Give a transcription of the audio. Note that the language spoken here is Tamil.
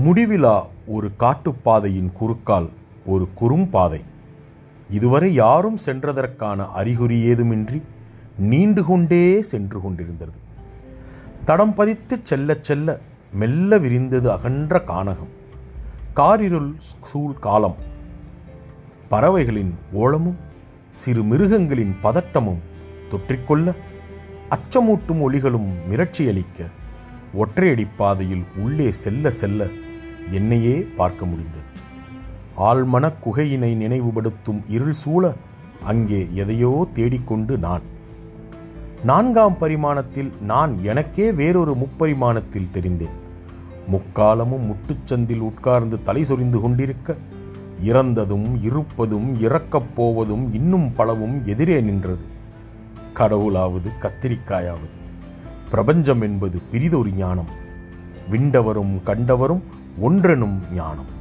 முடிவிலா ஒரு காட்டுப்பாதையின் குறுக்கால் ஒரு குறும்பாதை. இதுவரை யாரும் சென்றதற்கான அறிகுறி ஏதுமின்றி நீண்டு கொண்டே சென்று கொண்டிருந்தது. தடம் பதித்து செல்ல செல்ல மெல்ல விரிந்தது அகன்ற கானகம். காரிருள் சூழ் காலம். பறவைகளின் ஓலமும் சிறு மிருகங்களின் பதட்டமும் தொற்றிக்கொள்ள அச்சமூட்டும் ஒளிகளும் மிரட்சியளிக்க ஒற்றையடி பாதையில் உள்ளே செல்ல செல்ல என்னையே பார்க்க முடிந்தது. ஆழ்மனக் குகையினை நினைவுபடுத்தும் இருள் சூழ அங்கே எதையோ தேடிக்கொண்டு நான். நான்காம் பரிமாணத்தில் நான் எனக்கே வேறொரு முப்பரிமாணத்தில் தெரிந்தேன். முக்காலமும் முட்டுச்சந்தில் உட்கார்ந்து தலை சொரிந்து கொண்டிருக்க இறந்ததும் இருப்பதும் இறக்கப் போவதும் இன்னும் பலவும் எதிரே நின்றது. கடவுளாவது கத்திரிக்காயாவது. பிரபஞ்சம் என்பது பிரிதொரு ஞானம். விண்டவரும் கண்டவரும் ஒன்றெனும் ஞானம்.